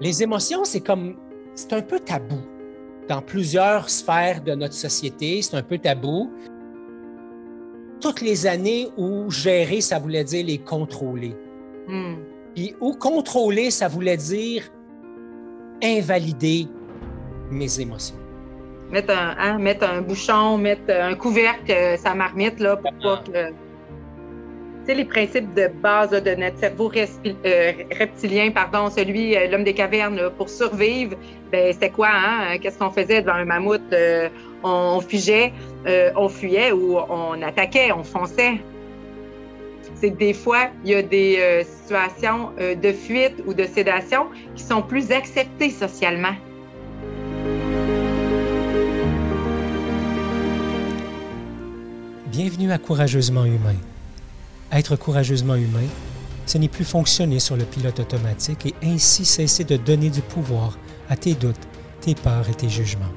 Les émotions, c'est comme, c'est un peu tabou. Dans plusieurs sphères de notre société, c'est un peu tabou. Toutes les années où gérer, ça voulait dire les contrôler. Hmm. Puis où contrôler, ça voulait dire invalider mes émotions. Mettre un, hein, mettre un bouchon, mettre un couvercle, euh, sa marmite, là, pour pas que. Sais, les principes de base de notre cerveau euh, reptilien, pardon, celui, euh, l'homme des cavernes, pour survivre, ben, c'était quoi, hein? Qu'est-ce qu'on faisait devant un mammouth? Euh, on, on figeait, euh, on fuyait ou on attaquait, on fonçait? C'est que des fois, il y a des situations de fuite ou de sédation qui sont plus acceptées socialement. Bienvenue à Courageusement Humain. Être courageusement humain, ce n'est plus fonctionner sur le pilote automatique et ainsi cesser de donner du pouvoir à tes doutes, tes peurs et tes jugements.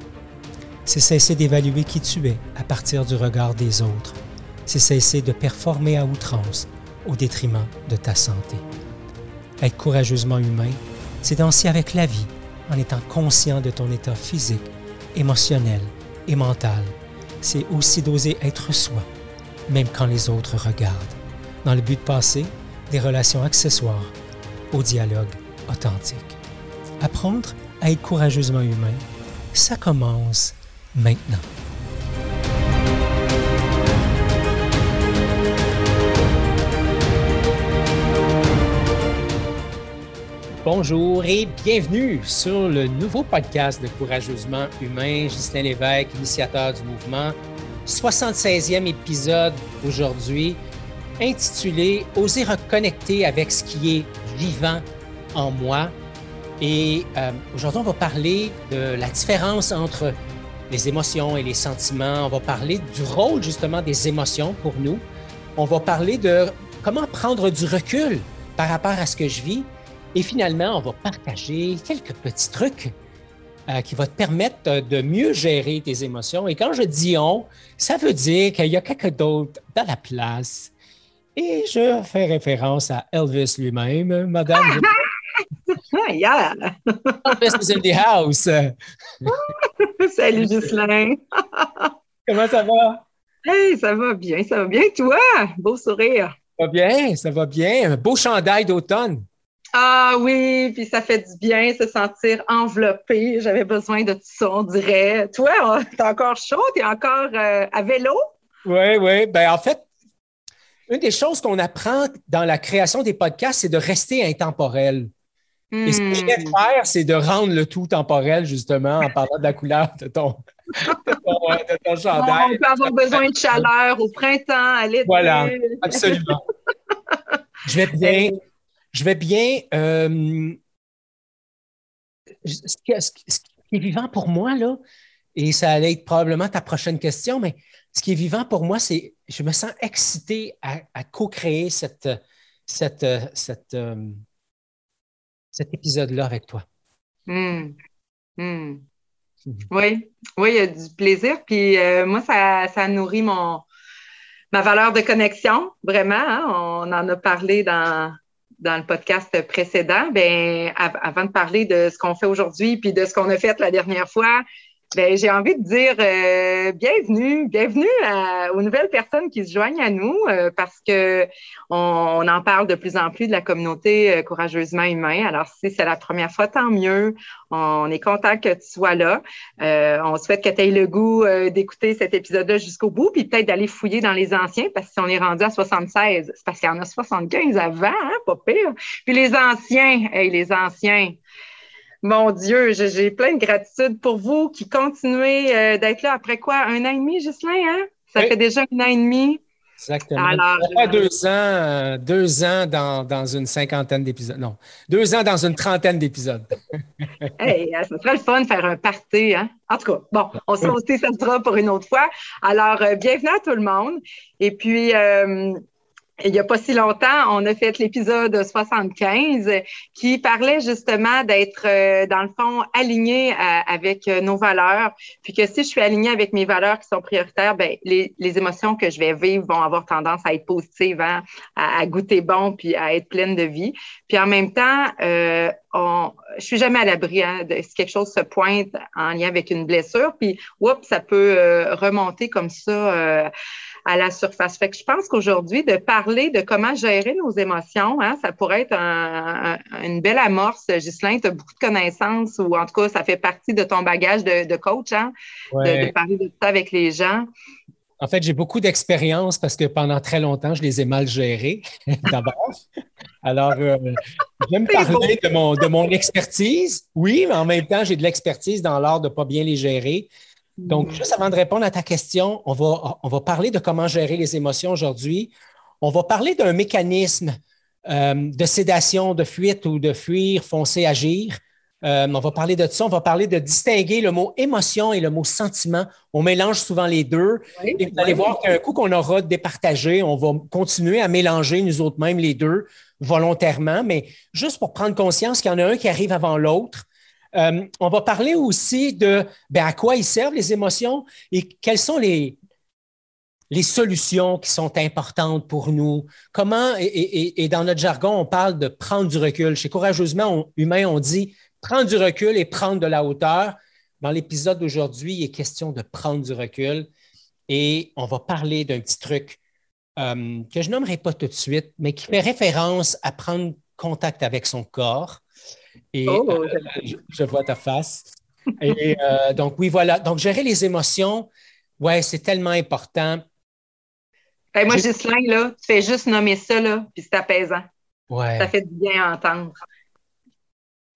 C'est cesser d'évaluer qui tu es à partir du regard des autres. C'est cesser de performer à outrance au détriment de ta santé. Être courageusement humain, c'est danser avec la vie en étant conscient de ton état physique, émotionnel et mental. C'est aussi d'oser être soi, même quand les autres regardent, dans le but de passer des relations accessoires au dialogue authentique. Apprendre à être courageusement humain, ça commence maintenant. Bonjour et bienvenue sur le nouveau podcast de Courageusement Humain. Ghislain Lévesque, initiateur du mouvement. 76e épisode aujourd'hui, intitulé Oser reconnecter avec ce qui est vivant en moi. Et euh, aujourd'hui, on va parler de la différence entre les émotions et les sentiments. On va parler du rôle justement des émotions pour nous. On va parler de comment prendre du recul par rapport à ce que je vis. Et finalement, on va partager quelques petits trucs euh, qui vont te permettre de mieux gérer tes émotions. Et quand je dis on, ça veut dire qu'il y a quelqu'un d'autre dans la place. Et je fais référence à Elvis lui-même. Madame, Ah, yeah! Elvis is in the house. Salut Ghislain! Comment ça va? Hey, ça va bien, ça va bien. Toi, beau sourire. Ça va bien, ça va bien. Un beau chandail d'automne. Ah oui, puis ça fait du bien se sentir enveloppé. J'avais besoin de tout ça, on dirait. Toi, t'es encore chaud, t'es encore euh, à vélo? Oui, oui. Ben, en fait, une des choses qu'on apprend dans la création des podcasts, c'est de rester intemporel. Et ce que je vais Hmm. faire, c'est de rendre le tout temporel, justement, en parlant de la couleur de ton, de ton, euh, de ton On chandail. peut avoir besoin de chaleur au printemps, à l'été. Voilà. Absolument. Je vais bien. Je vais bien. euh, ce qui est vivant pour moi, là, et ça allait être probablement ta prochaine question, mais ce qui est vivant pour moi, c'est je me sens excité à, à co-créer cette, cette, euh, cette, euh, cet épisode-là avec toi. Hmm. Hmm. Mhm. Oui, oui, il y a du plaisir. Puis euh, moi, ça, ça nourrit mon ma valeur de connexion, vraiment. hein. On en a parlé dans, dans le podcast précédent. Av- avant de parler de ce qu'on fait aujourd'hui puis de ce qu'on a fait la dernière fois, ben, j'ai envie de dire euh, bienvenue, bienvenue aux nouvelles personnes qui se joignent à nous euh, parce que on, en parle de plus en plus de la communauté euh, courageusement humain. Alors, si c'est la première fois, tant mieux. On est content que tu sois là. On souhaite que tu aies le goût d'écouter cet épisode-là jusqu'au bout, puis peut-être d'aller fouiller dans les anciens, parce que si on est rendu à 76, c'est parce qu'il y en a 75 avant, hein, pas pire. Puis les anciens, hey, les anciens. Mon Dieu, j'ai plein de gratitude pour vous qui continuez euh, d'être là après quoi? Un an et demi, Ghislain, hein? Ça Oui. fait déjà un an et demi. Exactement. Alors, euh, deux ans, euh, deux ans dans, dans une cinquantaine d'épisodes. Non, deux ans dans une trentaine d'épisodes. Hey, ça serait le fun de faire un party, hein? En tout cas, bon, on se aussi, ça sera pour une autre fois. Alors, euh, bienvenue à tout le monde. Et puis, euh, il n'y a pas si longtemps, on a fait l'épisode 75 qui parlait justement d'être, euh, dans le fond, aligné à- avec euh, nos valeurs. Puis que si je suis alignée avec mes valeurs qui sont prioritaires, ben, les, les émotions que je vais vivre vont avoir tendance à être positives, hein, à, à goûter bon, puis à être pleine de vie. Puis en même temps, euh, on, je suis jamais à l'abri hein, de si quelque chose se pointe en lien avec une blessure, puis oups, ça peut euh, remonter comme ça euh, à la surface. Fait que je pense qu'aujourd'hui, de parler de comment gérer nos émotions, hein, ça pourrait être une belle amorce. Ghislain, tu as beaucoup de connaissances, ou en tout cas, ça fait partie de ton bagage de, coach, hein, de, de, parler de ça avec les gens. En fait, j'ai beaucoup d'expérience parce que pendant très longtemps, je les ai mal gérés d'abord. Alors, euh, j'aime parler de mon, de mon expertise, oui, mais en même temps, j'ai de l'expertise dans l'art de ne pas bien les gérer. Donc, juste avant de répondre à ta question, on va, on va parler de comment gérer les émotions aujourd'hui. On va parler d'un mécanisme euh, de sédation, de fuite ou de fuir, foncer, agir. Euh, on va parler de ça. On va parler de distinguer le mot émotion et le mot sentiment. On mélange souvent les deux. et vous allez voir qu'un coup qu'on aura départagé, on va continuer à mélanger nous autres mêmes les deux volontairement, mais juste pour prendre conscience qu'il y en a un qui arrive avant l'autre. Euh, on va parler aussi de ben, à quoi ils servent les émotions et quelles sont les, solutions qui sont importantes pour nous. Comment, et, dans notre jargon, on parle de prendre du recul. Chez Courageusement Humain, on dit prendre du recul et prendre de la hauteur. Dans l'épisode d'aujourd'hui, il est question de prendre du recul et on va parler d'un petit truc euh, que je nommerai pas tout de suite, mais qui fait référence à prendre contact avec son corps. Et oh, euh, je, vois ta face. Et euh, donc, oui, voilà. Donc, gérer les émotions, ouais, c'est tellement important. moi, Gislain, là, tu fais juste nommer ça, là, puis c'est apaisant. Ouais. Ça fait du bien à entendre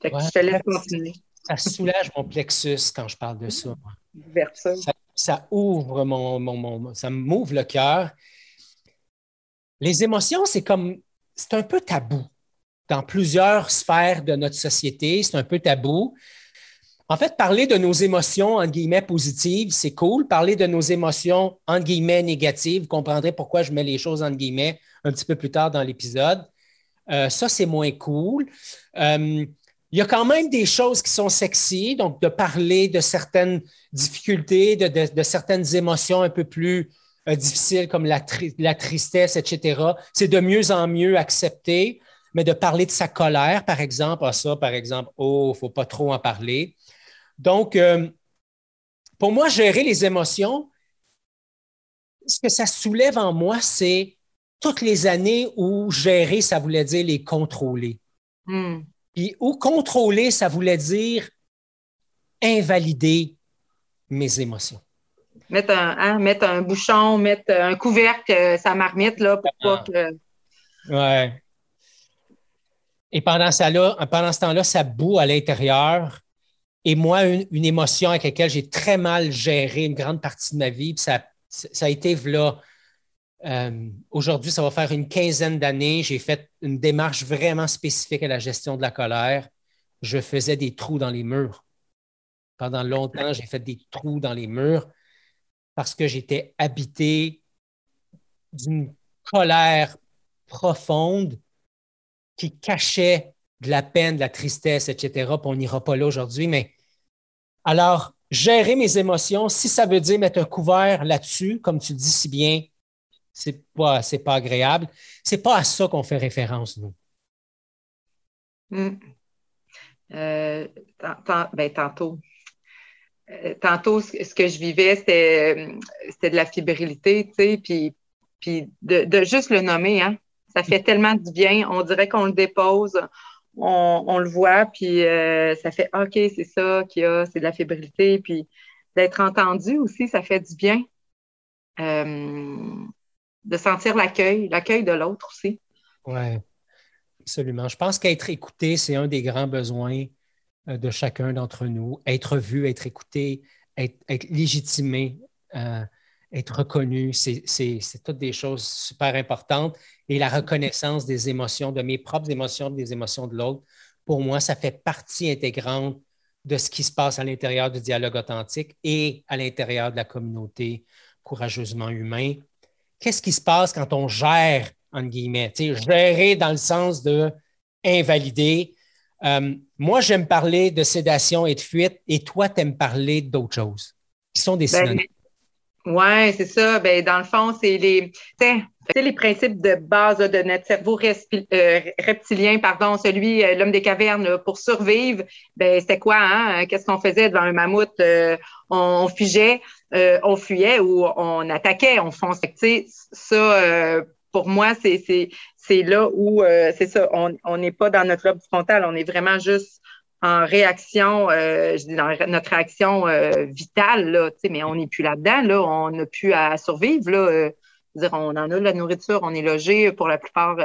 je te laisse continuer. Ça soulage mon plexus quand je parle de ça. Ça, ça, ouvre mon, mon, ça m'ouvre le cœur. Les émotions, c'est comme, c'est un peu tabou dans plusieurs sphères de notre société. C'est un peu tabou. En fait, parler de nos émotions, entre guillemets, positives, c'est cool. Parler de nos émotions, entre guillemets, négatives, vous comprendrez pourquoi je mets les choses, entre guillemets, un petit peu plus tard dans l'épisode. Euh, ça, c'est moins cool. Euh, il y a quand même des choses qui sont sexy, donc de parler de certaines difficultés, de, certaines émotions un peu plus euh, difficiles comme la, la tristesse, etc. C'est de mieux en mieux accepté, mais de parler de sa colère, par exemple, à ah, ça, par exemple, oh, il ne faut pas trop en parler. Donc, euh, pour moi, gérer les émotions, ce que ça soulève en moi, c'est toutes les années où gérer, ça voulait dire les contrôler. Hmm. Puis ou contrôler, ça voulait dire invalider mes émotions. Mettre un, hein, mettre un bouchon, mettre un couvercle, euh, ça marmite, là, pour pas que. Ouais. Et pendant, ça, là, pendant ce temps-là, ça boue à l'intérieur. Et moi, une, émotion avec laquelle j'ai très mal géré une grande partie de ma vie, ça a été là, euh, aujourd'hui, ça va faire une quinzaine d'années. J'ai fait une démarche vraiment spécifique à la gestion de la colère. Je faisais des trous dans les murs. Pendant longtemps, j'ai fait des trous dans les murs parce que j'étais habité d'une colère profonde qui cachait de la peine, de la tristesse, etc. on n'ira pas là aujourd'hui, mais alors, gérer mes émotions, si ça veut dire mettre un couvert là-dessus, comme tu le dis si bien, c'est pas, pas agréable. C'est pas à ça qu'on fait référence, nous. Hmm. Euh, ben, tantôt. Euh, tantôt, ce que je vivais, c'était, de la fébrilité, tu sais, puis, puis de, juste le nommer, hein, ça fait tellement du bien. On dirait qu'on le dépose, on, le voit, puis euh, ça fait OK, c'est ça qu'il y a, c'est de la fébrilité. Puis d'être entendu aussi, ça fait du bien de sentir l'accueil, l'accueil de l'autre aussi. Oui, absolument. Je pense qu'être écouté, c'est un des grands besoins euh, de chacun d'entre nous. Être vu, être écouté, être, légitimé, euh, être reconnu, c'est toutes des choses super importantes. Et la reconnaissance des émotions, de mes propres émotions, des émotions de l'autre, pour moi, ça fait partie intégrante de ce qui se passe à l'intérieur du dialogue authentique et à l'intérieur de la communauté courageusement humain qu'est-ce qui se passe quand on gère, entre guillemets, gérer dans le sens de invalider? Euh, moi, j'aime parler de sédation et de fuite, et toi, tu aimes parler d'autres choses, qui sont des ben, synonymes. Oui, c'est ça. Ben, dans le fond, c'est les, les principes de base de notre cerveau euh, reptilien, pardon, celui, euh, l'homme des cavernes, pour survivre. Ben, c'était quoi? Hein? Qu'est-ce qu'on faisait devant un mammouth? Euh, on, figeait, on fuyait ou on attaquait, on fonçait. Ça, pour moi, c'est là où, c'est ça, on n'est pas dans notre lobe frontal, on est vraiment juste en réaction, euh, je dis dans notre réaction euh, vitale, là, mais on n'est plus là-dedans, là, on n'a plus à survivre. Là, euh, dire, on en a de la nourriture, on est logé pour la plupart.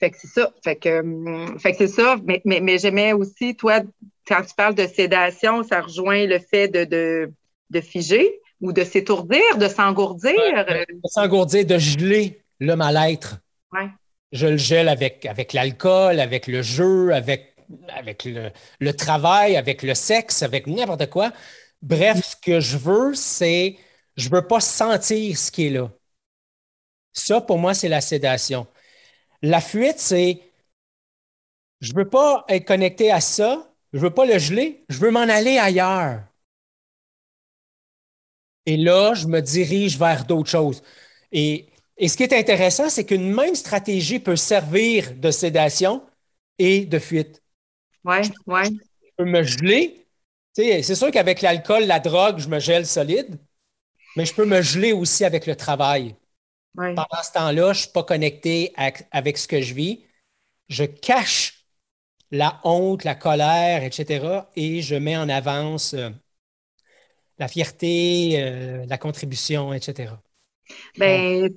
Fait que c'est ça. Fait que, hum, fait que c'est ça. Mais, mais, mais j'aimais aussi, toi, quand tu parles de sédation, ça rejoint le fait de, de, de figer ou de s'étourdir, de s'engourdir. de s'engourdir, de geler le mal-être. Ouais. Je le gèle avec, avec l'alcool, avec le jeu, avec avec le, travail, avec le sexe, avec n'importe quoi. Bref, ce que je veux, c'est, je veux pas sentir ce qui est là. Ça, pour moi, c'est la sédation. La fuite, c'est, je veux pas être connecté à ça, je veux pas le geler, je veux m'en aller ailleurs. Et là, je me dirige vers d'autres choses. Et, et ce qui est intéressant, c'est qu'une même stratégie peut servir de sédation et de fuite. Oui. Je peux me geler. C'est sûr qu'avec l'alcool, la drogue, je me gèle solide, mais je peux me geler aussi avec le travail. Pendant ce temps-là, je ne suis pas connecté avec ce que je vis. Je cache la honte, la colère, etc. Et je mets en avance euh, la fierté, euh, la contribution, etc. Ben,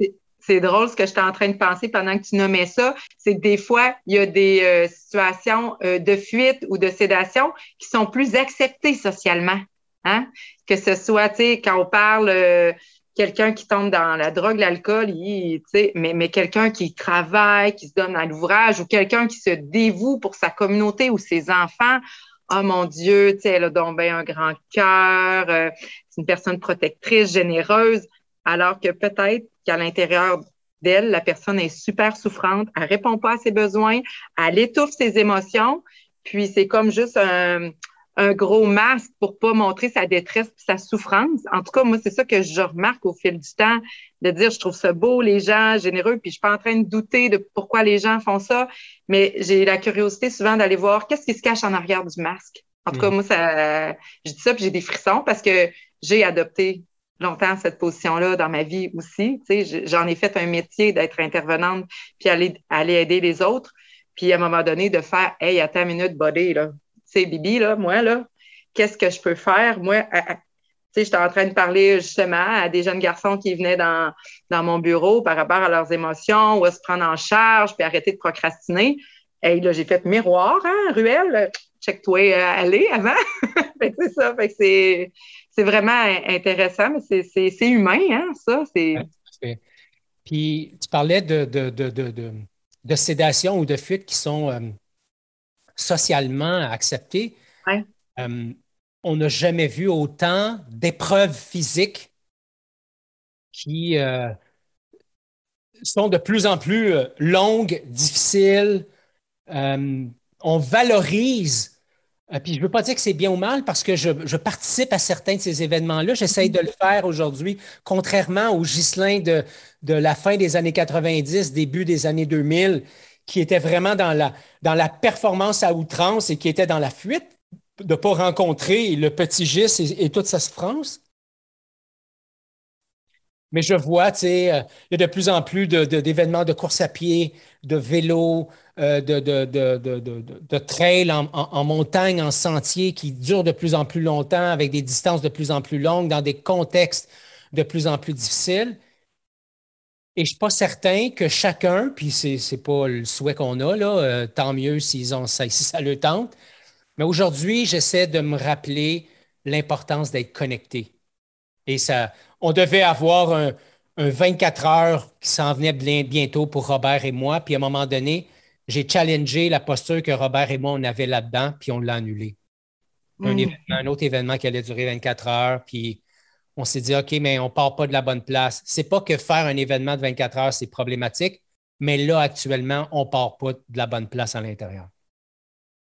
c'est drôle ce que j'étais en train de penser pendant que tu nommais ça, c'est que des fois, il y a des euh, situations euh, de fuite ou de sédation qui sont plus acceptées socialement. Hein? Que ce soit, tu sais, quand on parle euh, quelqu'un qui tombe dans la drogue, l'alcool, mais, mais quelqu'un qui travaille, qui se donne à l'ouvrage ou quelqu'un qui se dévoue pour sa communauté ou ses enfants. Oh mon Dieu, tu sais, elle a donc un grand cœur, c'est une personne protectrice, généreuse, alors que peut-être qu'à l'intérieur d'elle, la personne est super souffrante, elle répond pas à ses besoins, elle étouffe ses émotions, puis c'est comme juste un, gros masque pour pas montrer sa détresse et sa souffrance. En tout cas, moi, c'est ça que je remarque au fil du temps, de dire, je trouve ça beau, les gens généreux, puis je suis pas en train de douter de pourquoi les gens font ça, mais j'ai la curiosité souvent d'aller voir qu'est-ce qui se cache en arrière du masque. En tout cas, mm. moi, ça, je dis ça, puis j'ai des frissons parce que j'ai adopté longtemps cette position-là dans ma vie aussi. J'en ai fait un métier d'être intervenante puis aller, aller aider les autres. Puis à un moment donné, de faire Hey, attends une minute, body, là. Tu sais, Bibi, là, moi, là, qu'est-ce que je peux faire? Moi, tu sais, j'étais en train de parler justement à des jeunes garçons qui venaient dans, dans mon bureau par rapport à leurs émotions, ou à se prendre en charge, puis arrêter de procrastiner. Hey, là, j'ai fait miroir, hein, Ruelle, check-toi euh, aller avant. c'est ça, fait que c'est c'est vraiment intéressant, mais c'est humain, hein, ça. Puis tu parlais de, de, sédation ou de fuite qui sont euh, socialement acceptées. Euh, on n'a jamais vu autant d'épreuves physiques qui euh, sont de plus en plus longues, difficiles. on valorise euh, je ne veux pas dire que c'est bien ou mal parce que je, participe à certains de ces événements-là. J'essaye de le faire aujourd'hui, contrairement au Gislin de, de la fin des années 90, début des années 2000, qui était vraiment dans la, dans la performance à outrance et qui était dans la fuite de ne pas rencontrer le petit Gis et, toute sa souffrance. Mais je vois, tu sais, euh, il y a de plus en plus d'événements de, course à pied, de vélo, euh, de, de, trail en, montagne, en sentier qui durent de plus en plus longtemps, avec des distances de plus en plus longues, dans des contextes de plus en plus difficiles. Et je ne suis pas certain que chacun, puis ce n'est pas le souhait qu'on a, là, euh, tant mieux s'ils ont ça, si ça le tente. Mais aujourd'hui, j'essaie de me rappeler l'importance d'être connecté. Et ça, on devait avoir un, 24 heures qui s'en venait bientôt pour Robert et moi. Puis à un moment donné, j'ai challengé la posture que Robert et moi, on avait là-dedans, puis on l'a annulé. Un, hmm. autre événement qui allait durer 24 heures, puis on s'est dit, OK, mais on ne part pas de la bonne place. C'est pas que faire un événement de 24 heures, c'est problématique, mais là, actuellement, on ne part pas de la bonne place à l'intérieur.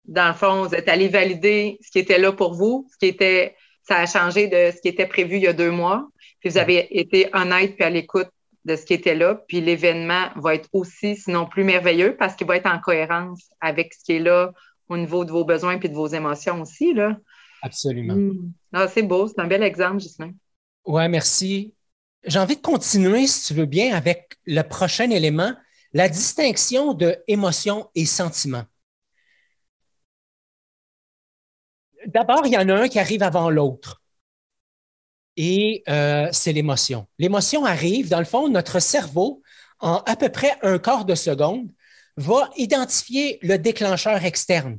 Dans le fond, vous êtes allé valider ce qui était là pour vous, ce qui était ça a changé de ce qui était prévu il y a deux mois. Puis vous avez été honnête puis à l'écoute de ce qui était là. Puis l'événement va être aussi, sinon plus merveilleux, parce qu'il va être en cohérence avec ce qui est là au niveau de vos besoins puis de vos émotions aussi. Là. Absolument. Hmm. Ah, c'est beau, c'est un bel exemple, Justin. Oui, merci. J'ai envie de continuer, si tu veux bien, avec le prochain élément, la distinction de émotion et sentiment. D'abord, il y en a un qui arrive avant l'autre. Et euh, c'est l'émotion. L'émotion arrive, dans le fond, notre cerveau, en à peu près un quart de seconde, va identifier le déclencheur externe.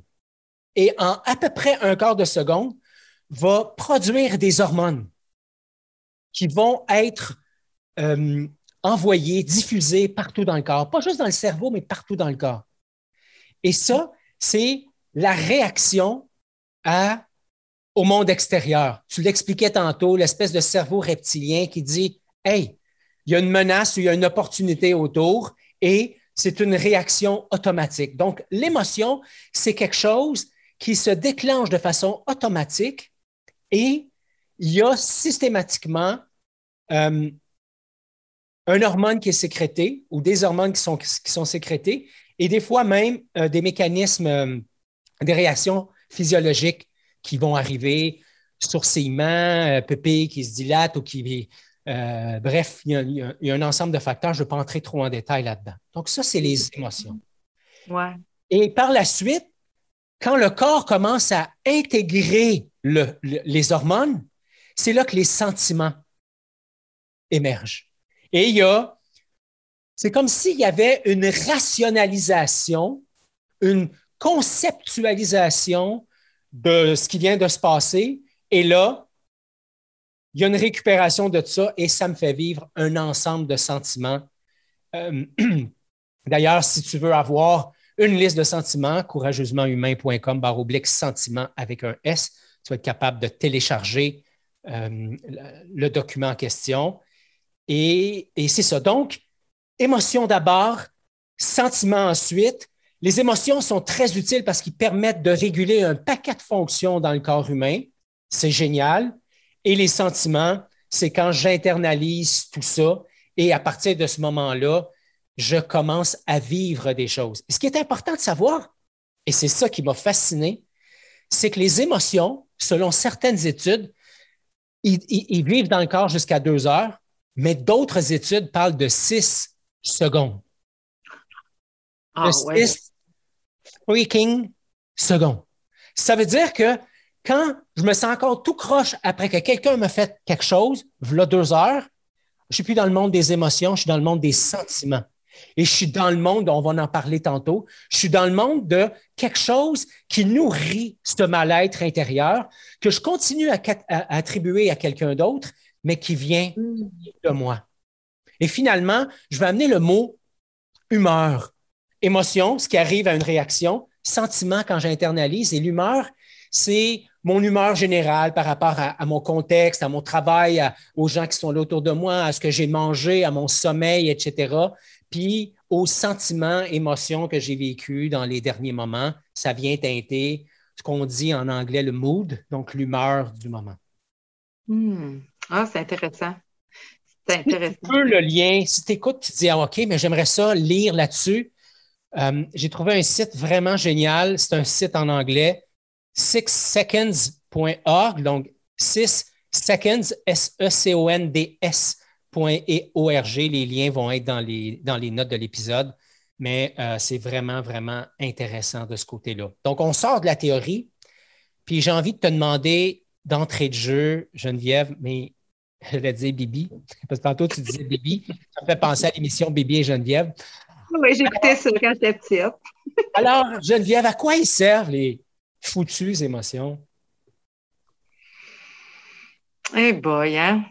Et en à peu près un quart de seconde, va produire des hormones qui vont être euh, envoyées, diffusées partout dans le corps, pas juste dans le cerveau, mais partout dans le corps. Et ça, c'est la réaction à, au monde extérieur. Tu l'expliquais tantôt, l'espèce de cerveau reptilien qui dit Hey, il y a une menace ou il y a une opportunité autour et c'est une réaction automatique. Donc, l'émotion, c'est quelque chose qui se déclenche de façon automatique et il y a systématiquement euh, un hormone qui est sécrété ou des hormones qui sont, qui sont sécrétées et des fois même euh, des mécanismes, euh, des réactions physiologiques qui vont arriver, sourcillement, pupille qui se dilate ou qui. bref, il y, a, un ensemble de facteurs. Je ne vais pas entrer trop en détail là-dedans. Donc, ça, c'est les émotions. Ouais. Et par la suite, quand le corps commence à intégrer les hormones, c'est là que les sentiments émergent. Et il y a, c'est comme s'il y avait une rationalisation, une conceptualisation de ce qui vient de se passer. Et là, il y a une récupération de ça et ça me fait vivre un ensemble de sentiments. Euh, d'ailleurs, si tu veux avoir une liste de sentiments, courageusementhumain.com, barre oblique sentiments avec un S, tu vas être capable de télécharger euh, le document en question. Et, c'est ça. Donc, émotion d'abord, sentiment ensuite. Les émotions sont très utiles parce qu'ils permettent de réguler un paquet de fonctions dans le corps humain. C'est génial. Et les sentiments, c'est quand j'internalise tout ça et à partir de ce moment-là, je commence à vivre des choses. ce qui est important de savoir, et c'est ça qui m'a fasciné, c'est que les émotions, selon certaines études, ils, vivent dans le corps jusqu'à deux heures, mais d'autres études parlent de six secondes. Ah, six freaking secondes. Ça veut dire que quand je me sens encore tout croche après que quelqu'un me fait quelque chose, voilà deux heures, je suis plus dans le monde des émotions, je suis dans le monde des sentiments. Et je suis dans le monde, on va en parler tantôt, je suis dans le monde de quelque chose qui nourrit ce mal-être intérieur que je continue à, attribuer à quelqu'un d'autre, mais qui vient de moi. Et finalement, je vais amener le mot humeur, émotion, ce qui arrive à une réaction, sentiment quand j'internalise, et l'humeur, c'est mon humeur générale par rapport à, mon contexte, à mon travail, aux gens qui sont là autour de moi, à ce que j'ai mangé, à mon sommeil, etc puis aux sentiments, émotions que j'ai vécues dans les derniers moments, ça vient teinter ce qu'on dit en anglais le mood, donc l'humeur du moment. Hmm. Ah, c'est intéressant. C'est intéressant. un peu le lien, si tu écoutes, tu te dis ah, OK, mais j'aimerais ça lire là-dessus. Euh, j'ai trouvé un site vraiment génial. C'est un site en anglais, sixseconds.org, donc 6 seconds, S-E-C-O-N-D-S .org. Les liens vont être dans les, dans les notes de l'épisode, mais euh, c'est vraiment, vraiment intéressant de ce côté-là. Donc, on sort de la théorie, puis j'ai envie de te demander d'entrée de jeu, Geneviève, mais je vais dire Bibi, parce que tantôt tu disais Bibi, ça me fait penser à l'émission Bibi et Geneviève. Oui, j'écoutais ça quand j'étais petite. alors, Geneviève, à quoi ils servent les foutues émotions? Eh boy, hein?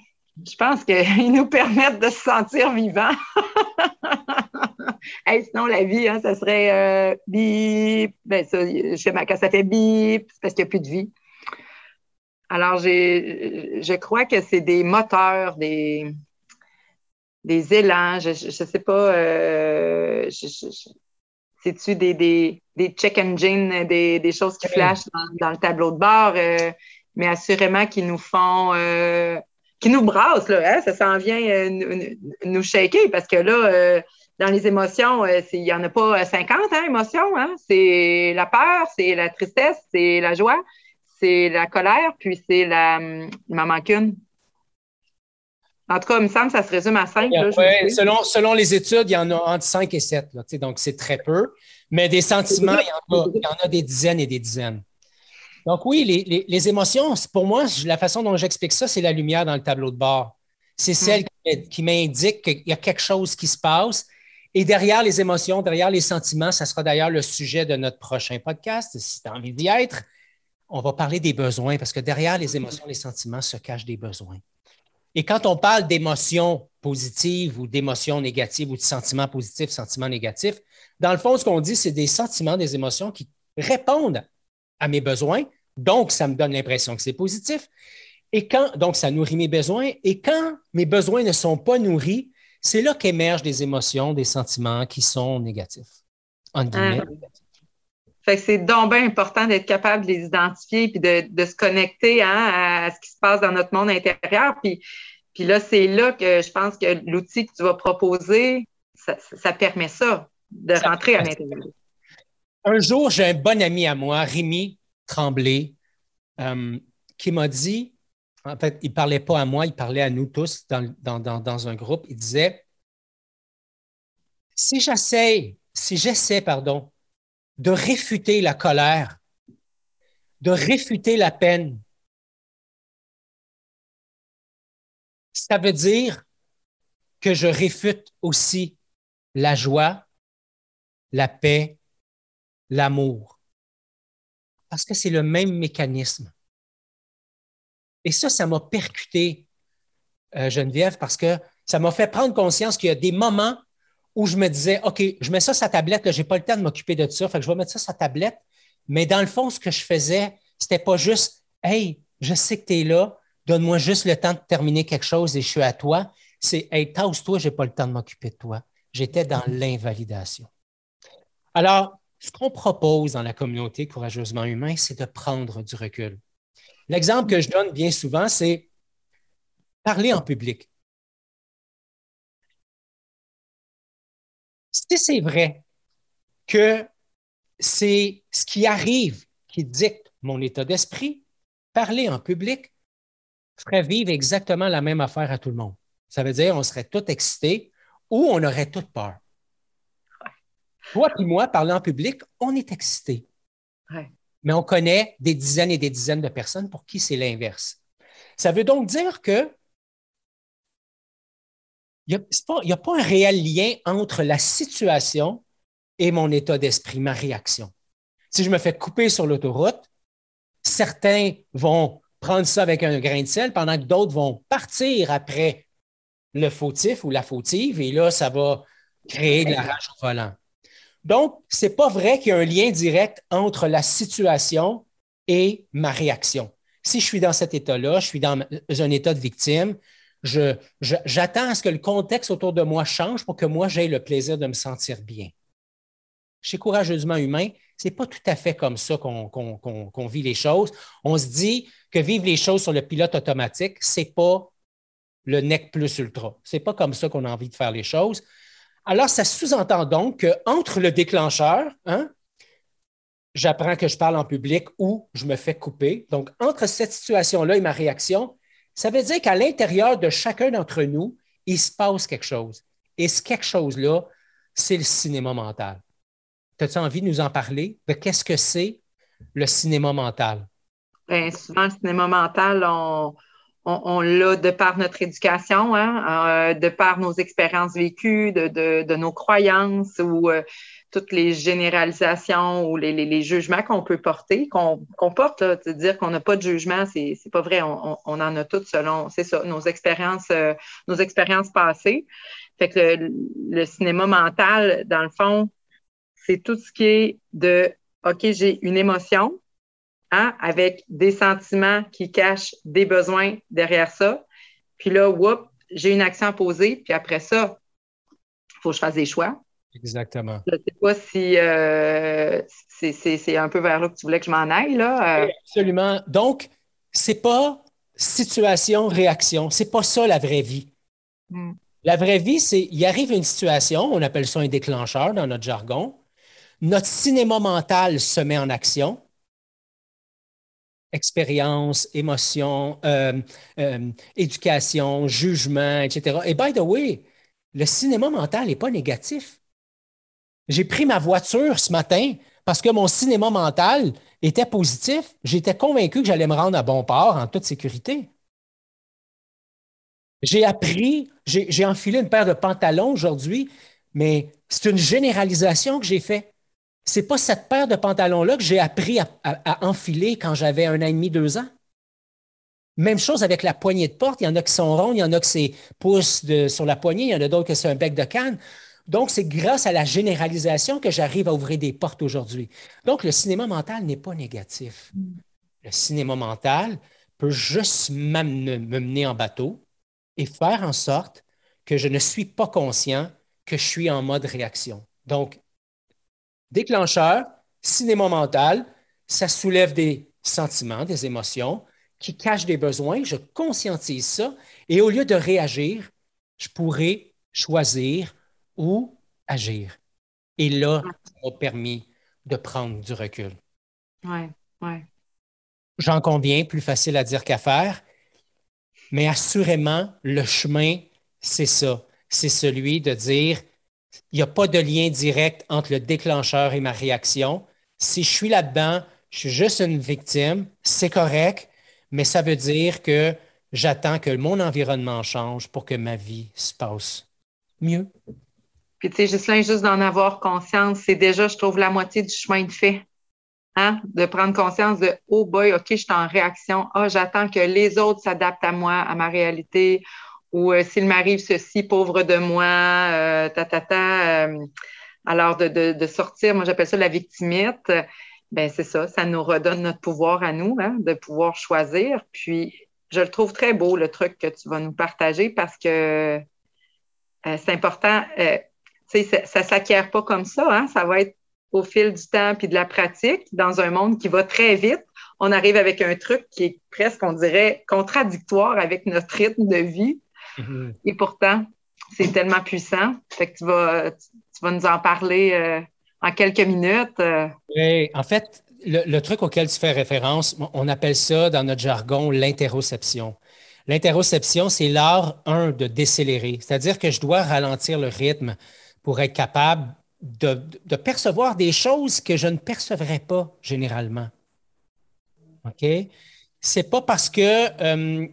Je pense qu'ils nous permettent de se sentir vivants. sinon, la vie, hein, ça serait euh, bip. Ben, ça, chez quand ça fait bip, c'est parce qu'il n'y a plus de vie. Alors, je crois que c'est des moteurs, des, des élans, je ne sais pas, euh, c'est-tu des, des, des, check engines, des, des choses qui flashent dans, le tableau de bord? Euh, mais assurément qui nous font, euh, qui nous brassent, là, hein? ça s'en vient euh, nous, shaker parce que là, dans les émotions, il n'y en a pas 50 hein, émotions. Hein? C'est la peur, c'est la tristesse, c'est la joie, c'est la colère, puis c'est la. Il m'en manque une. En tout cas, il me semble que ça se résume à 5. selon, selon les études, il y en a entre 5 et 7. donc, c'est très peu. Mais des sentiments, il y, en a, il y, en a, des dizaines et des dizaines. Donc, oui, les, les, émotions, pour moi, la façon dont j'explique ça, c'est la lumière dans le tableau de bord. C'est celle qui, m'indique qu'il y a quelque chose qui se passe. Et derrière les émotions, derrière les sentiments, ça sera d'ailleurs le sujet de notre prochain podcast, si tu as envie d'y être. On va parler des besoins parce que derrière les émotions, les sentiments se cachent des besoins. Et quand on parle d'émotions positives ou d'émotions négatives ou de sentiments positifs, sentiments négatifs, dans le fond, ce qu'on dit, c'est des sentiments, des émotions qui répondent à mes besoins. Donc, ça me donne l'impression que c'est positif. Et quand, donc, ça nourrit mes besoins. Et quand mes besoins ne sont pas nourris, c'est là qu'émergent des émotions, des sentiments qui sont négatifs. En guillemets, Fait que c'est donc bien important d'être capable de les identifier puis de, se connecter hein, à ce qui se passe dans notre monde intérieur. Puis, puis là, c'est là que je pense que l'outil que tu vas proposer, ça, permet ça, de rentrer à l'intérieur. Un jour, j'ai un bon ami à moi, Rémi Tremblay, euh, qui m'a dit, en fait, il ne parlait pas à moi, il parlait à nous tous dans, dans, un groupe. Il disait Si j'essaie, si j'essaie, pardon, de réfuter la colère, de réfuter la peine, ça veut dire que je réfute aussi la joie, la paix, l'amour. Parce que c'est le même mécanisme. Et ça, ça m'a percuté, euh, Geneviève, parce que ça m'a fait prendre conscience qu'il y a des moments où je me disais, OK, je mets ça sur la tablette, je n'ai pas le temps de m'occuper de ça, fait que je vais mettre ça sur la tablette. Mais dans le fond, ce que je faisais, c'était pas juste, Hey, je sais que tu es là, donne-moi juste le temps de terminer quelque chose et je suis à toi. C'est, Hey, tasse-toi, je n'ai pas le temps de m'occuper de toi. J'étais dans l'invalidation. Alors, ce qu'on propose dans la communauté courageusement humain, c'est de prendre du recul. L'exemple que je donne bien souvent, c'est parler en public. Si c'est vrai que c'est ce qui arrive qui dicte mon état d'esprit, parler en public ferait vivre exactement la même affaire à tout le monde. Ça veut dire qu'on serait tout excité ou on aurait toute peur. Toi et moi, parler en public, on est excité. Mais on connaît des dizaines et des dizaines de personnes pour qui c'est l'inverse. Ça veut donc dire que il n'y a, pas un réel lien entre la situation et mon état d'esprit, ma réaction. Si je me fais couper sur l'autoroute, certains vont prendre ça avec un grain de sel pendant que d'autres vont partir après le fautif ou la fautive et là, ça va créer de la rage au volant. Donc, ce n'est pas vrai qu'il y a un lien direct entre la situation et ma réaction. Si je suis dans cet état-là, je suis dans un état de victime, j'attends à ce que le contexte autour de moi change pour que moi, j'aie le plaisir de me sentir bien. Chez Courageusement Humain, ce n'est pas tout à fait comme ça qu'on vit les choses. On se dit que vivre les choses sur le pilote automatique, ce n'est pas le nec plus ultra. Ce n'est pas comme ça qu'on a envie de faire les choses. Alors, ça sous-entend donc qu'entre le déclencheur, hein, j'apprends que je parle en public ou je me fais couper. Donc, entre cette situation-là et ma réaction, ça veut dire qu'à l'intérieur de chacun d'entre nous, il se passe quelque chose. Et ce quelque chose-là, c'est le cinéma mental. As-tu envie de nous en parler? De qu'est-ce que c'est le cinéma mental? Bien, souvent, le cinéma mental, on, l'a de par notre éducation, hein, euh, de par nos expériences vécues, de, nos croyances ou euh, toutes les généralisations ou les, jugements qu'on peut porter, qu'on porte, là, dire qu'on n'a pas de jugement, c'est pas vrai. On, en a toutes selon, c'est ça, nos expériences, euh, nos expériences passées. Fait que le, le cinéma mental, dans le fond, c'est tout ce qui est de OK, j'ai une émotion, Hein, avec des sentiments qui cachent des besoins derrière ça. Puis là, whoop, j'ai une action à poser, puis après ça, il faut que je fasse des choix. Exactement. Je ne sais pas si euh, c'est un peu vers là que tu voulais que je m'en aille. Là. Euh. absolument. Donc, c'est pas situation, réaction. C'est pas ça la vraie vie. Mm. La vraie vie, c'est il arrive une situation, on appelle ça un déclencheur dans notre jargon. Notre cinéma mental se met en action. Expérience, émotion, euh, éducation, jugement, etc. Et by the way, le cinéma mental n'est pas négatif. J'ai pris ma voiture ce matin parce que mon cinéma mental était positif. J'étais convaincu que j'allais me rendre à bon port en toute sécurité. J'ai appris, j'ai enfilé une paire de pantalons aujourd'hui, mais c'est une généralisation que j'ai faite. C'est pas cette paire de pantalons-là que j'ai appris à, enfiler quand j'avais un an et demi, deux ans. Même chose avec la poignée de porte. Il y en a qui sont ronds, il y en a qui c'est pouce sur la poignée, il y en a d'autres qui c'est un bec de canne. Donc, c'est grâce à la généralisation que j'arrive à ouvrir des portes aujourd'hui. Donc, le cinéma mental n'est pas négatif. Le cinéma mental peut juste me mener en bateau et faire en sorte que je ne suis pas conscient que je suis en mode réaction. Donc, déclencheur, cinéma mental, ça soulève des sentiments, des émotions qui cachent des besoins. Je conscientise ça et au lieu de réagir, je pourrais choisir ou agir. Et là, ça m'a permis de prendre du recul. Oui, oui. J'en conviens, plus facile à dire qu'à faire, mais assurément, le chemin, c'est ça. C'est celui de dire, il n'y a pas de lien direct entre le déclencheur et ma réaction. Si je suis là-dedans, je suis juste une victime, c'est correct, mais ça veut dire que j'attends que mon environnement change pour que ma vie se passe mieux. Puis, tu sais, juste d'en avoir conscience, c'est déjà, je trouve, la moitié du chemin de fait. Hein? De prendre conscience de Oh boy, OK, je suis en réaction. Ah, j'attends que les autres s'adaptent à moi, à ma réalité. Ou euh, s'il m'arrive ceci, pauvre de moi, euh, ta, ta, ta. Euh, alors, de, de, de, sortir, moi j'appelle ça la victimite, ben c'est ça, ça nous redonne notre pouvoir à nous, hein, de pouvoir choisir. Puis, je le trouve très beau, le truc que tu vas nous partager, parce que c'est important ça ne s'acquiert pas comme ça. Hein? Ça va être au fil du temps puis de la pratique, dans un monde qui va très vite. On arrive avec un truc qui est presque, on dirait, contradictoire avec notre rythme de vie. Mm-hmm. Et pourtant, c'est tellement puissant. Fait que tu vas, tu, vas nous en parler euh, en quelques minutes. Euh. Oui, en fait, le, le, truc auquel tu fais référence, on appelle ça dans notre jargon l'interoception. L'interoception, c'est l'art, un, de décélérer, c'est-à-dire que je dois ralentir le rythme pour être capable de, percevoir des choses que je ne percevrais pas généralement. OK? C'est pas parce que euh,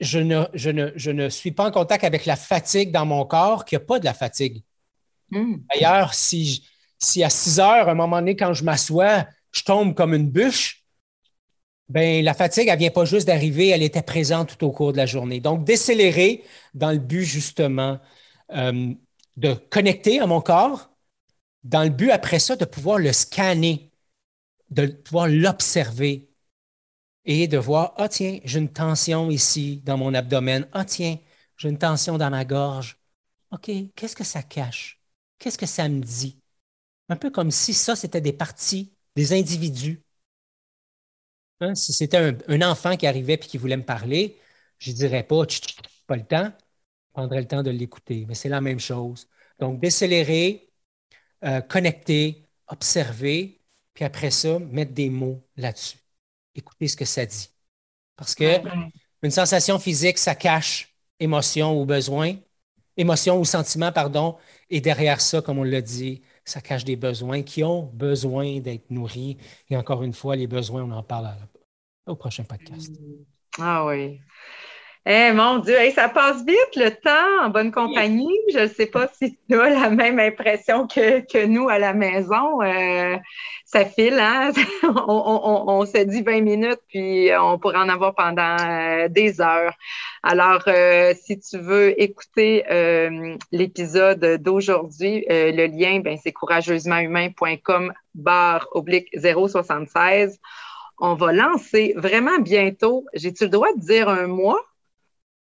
je, ne, je, ne, suis pas en contact avec la fatigue dans mon corps qu'il n'y a pas de la fatigue. Hmm. D'ailleurs, si, si à 6 heures, à un moment donné, quand je m'assois, je tombe comme une bûche, ben, la fatigue, elle ne vient pas juste d'arriver, elle était présente tout au cours de la journée. Donc, décélérer dans le but, justement, euh, de connecter à mon corps dans le but après ça de pouvoir le scanner, de pouvoir l'observer et de voir, ah tiens, j'ai une tension ici dans mon abdomen, ah tiens, j'ai une tension dans ma gorge. OK, qu'est-ce que ça cache? Qu'est-ce que ça me dit? Un peu comme si ça, c'était des parties, des individus. Hein, si c'était un, enfant qui arrivait et qui voulait me parler, je ne dirais pas, pas le temps, prendrait le temps de l'écouter. Mais c'est la même chose. Donc, décélérer, euh, connecter, observer, puis après ça, mettre des mots là-dessus. Écouter ce que ça dit. Parce que une sensation physique, ça cache émotion ou besoin, émotion ou sentiment, pardon, et derrière ça, comme on l'a dit, ça cache des besoins qui ont besoin d'être nourris. Et encore une fois, les besoins, on en parle au prochain podcast. Ah oui. Eh mon Dieu, ça passe vite le temps en bonne compagnie. Je ne sais pas si tu as la même impression que, nous à la maison. Euh, ça file, hein? on, se dit 20 minutes, puis on pourrait en avoir pendant euh, des heures. Alors, euh, si tu veux écouter l'épisode d'aujourd'hui, le lien, ben, c'est courageusementhumain.com barre oblique 076. On va lancer vraiment bientôt. J'ai-tu le droit de dire un mois?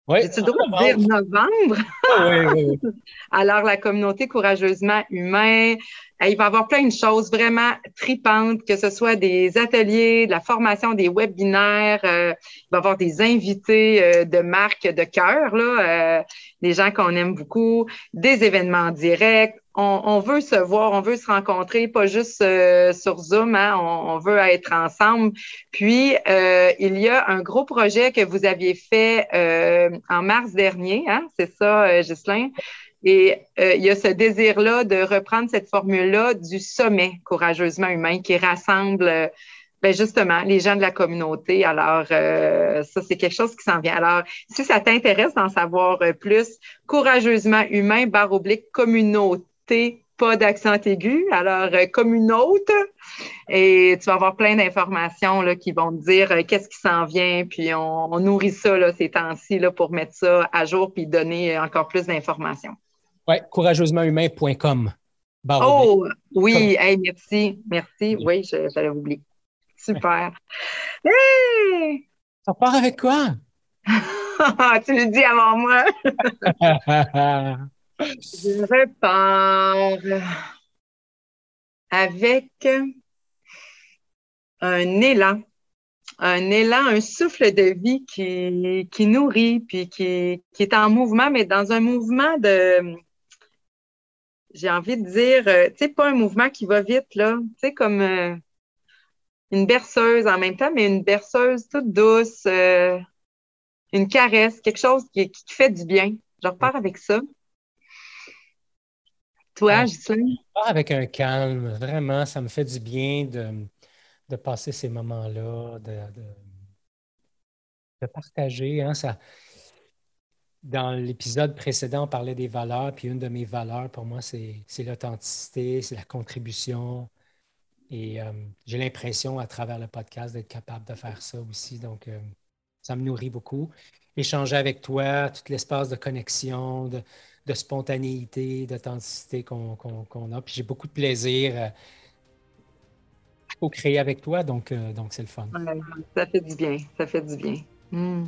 Oui. J'ai-tu le droit de dire novembre? oui, oui, oui. Alors, la communauté courageusement humain, il va y avoir plein de choses vraiment tripantes, que ce soit des ateliers, de la formation, des webinaires. Euh, il va y avoir des invités euh, de marques de cœur, là, euh, des gens qu'on aime beaucoup, des événements directs. On, veut se voir, on veut se rencontrer, pas juste sur Zoom, hein, on, veut être ensemble. Puis, il y a un gros projet que vous aviez fait en mars dernier, hein, c'est ça, Ghislain? Et euh, il y a ce désir-là de reprendre cette formule-là du sommet courageusement humain qui rassemble euh, ben justement les gens de la communauté. Alors, euh, ça, c'est quelque chose qui s'en vient. Alors, si ça t'intéresse d'en savoir plus, courageusement humain, barre oblique, communauté, pas d'accent aigu. Alors, communauté. Et tu vas avoir plein d'informations là, qui vont te dire qu'est-ce qui s'en vient. Puis, on, nourrit ça là, ces temps-ci là, pour mettre ça à jour puis donner encore plus d'informations. Oui, courageusementhumain.com. Oh, oui, merci, merci. Oui, j'allais oublier. Super. Hey! Ça part avec quoi? tu le dis avant moi. Je repars avec un élan, un élan, un souffle de vie qui, qui nourrit, puis qui, qui est en mouvement, mais dans un mouvement de, j'ai envie de dire, euh, tu sais, pas un mouvement qui va vite, là, tu sais, comme euh, une berceuse en même temps, mais une berceuse toute douce, euh, une caresse, quelque chose qui, fait du bien. Je repars avec ça. Toi, Je repars avec un calme, vraiment, ça me fait du bien de, passer ces moments-là, de, de, partager. Hein, ça, dans l'épisode précédent, on parlait des valeurs, puis une de mes valeurs pour moi, c'est l'authenticité, c'est la contribution. Et euh, j'ai l'impression, à travers le podcast, d'être capable de faire ça aussi. Donc, euh, ça me nourrit beaucoup. Échanger avec toi, tout l'espace de connexion, de, spontanéité, d'authenticité qu'on a. Puis j'ai beaucoup de plaisir à co-créer avec toi, donc euh, donc c'est le fun. ça fait du bien, ça fait du bien. Hmm.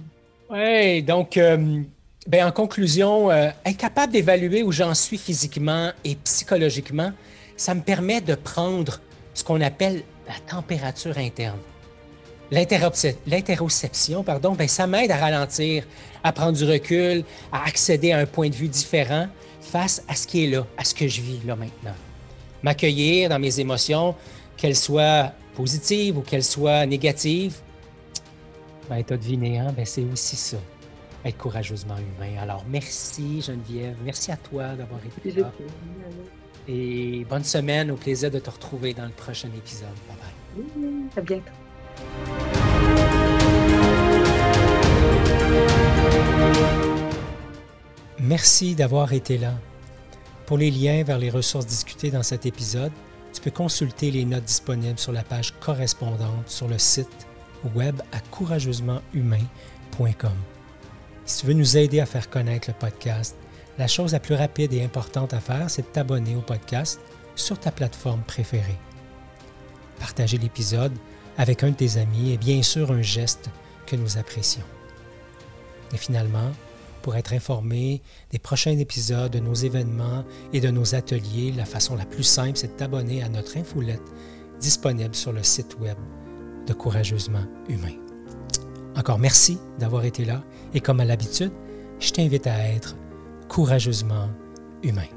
Oui, donc ben, en conclusion, euh, être capable d'évaluer où j'en suis physiquement et psychologiquement, ça me permet de prendre ce qu'on appelle la température interne. L'interoception, pardon, ben, ça m'aide à ralentir, à prendre du recul, à accéder à un point de vue différent face à ce qui est là, à ce que je vis là maintenant. M'accueillir dans mes émotions, qu'elles soient positives ou qu'elles soient négatives, ben, tu as deviné, hein? ben, c'est aussi ça être courageusement humain. Alors, merci Geneviève, merci à toi d'avoir été là. Et bonne semaine, au plaisir de te retrouver dans le prochain épisode. Bye bye. à bientôt. Merci d'avoir été là. Pour les liens vers les ressources discutées dans cet épisode, tu peux consulter les notes disponibles sur la page correspondante sur le site web à courageusementhumain.com. Si tu veux nous aider à faire connaître le podcast, la chose la plus rapide et importante à faire, c'est de t'abonner au podcast sur ta plateforme préférée. Partager l'épisode avec un de tes amis est bien sûr un geste que nous apprécions. Et finalement, pour être informé des prochains épisodes, de nos événements et de nos ateliers, la façon la plus simple, c'est de t'abonner à notre infolette disponible sur le site web de Courageusement Humain. Encore merci d'avoir été là et comme à l'habitude, je t'invite à être courageusement humain.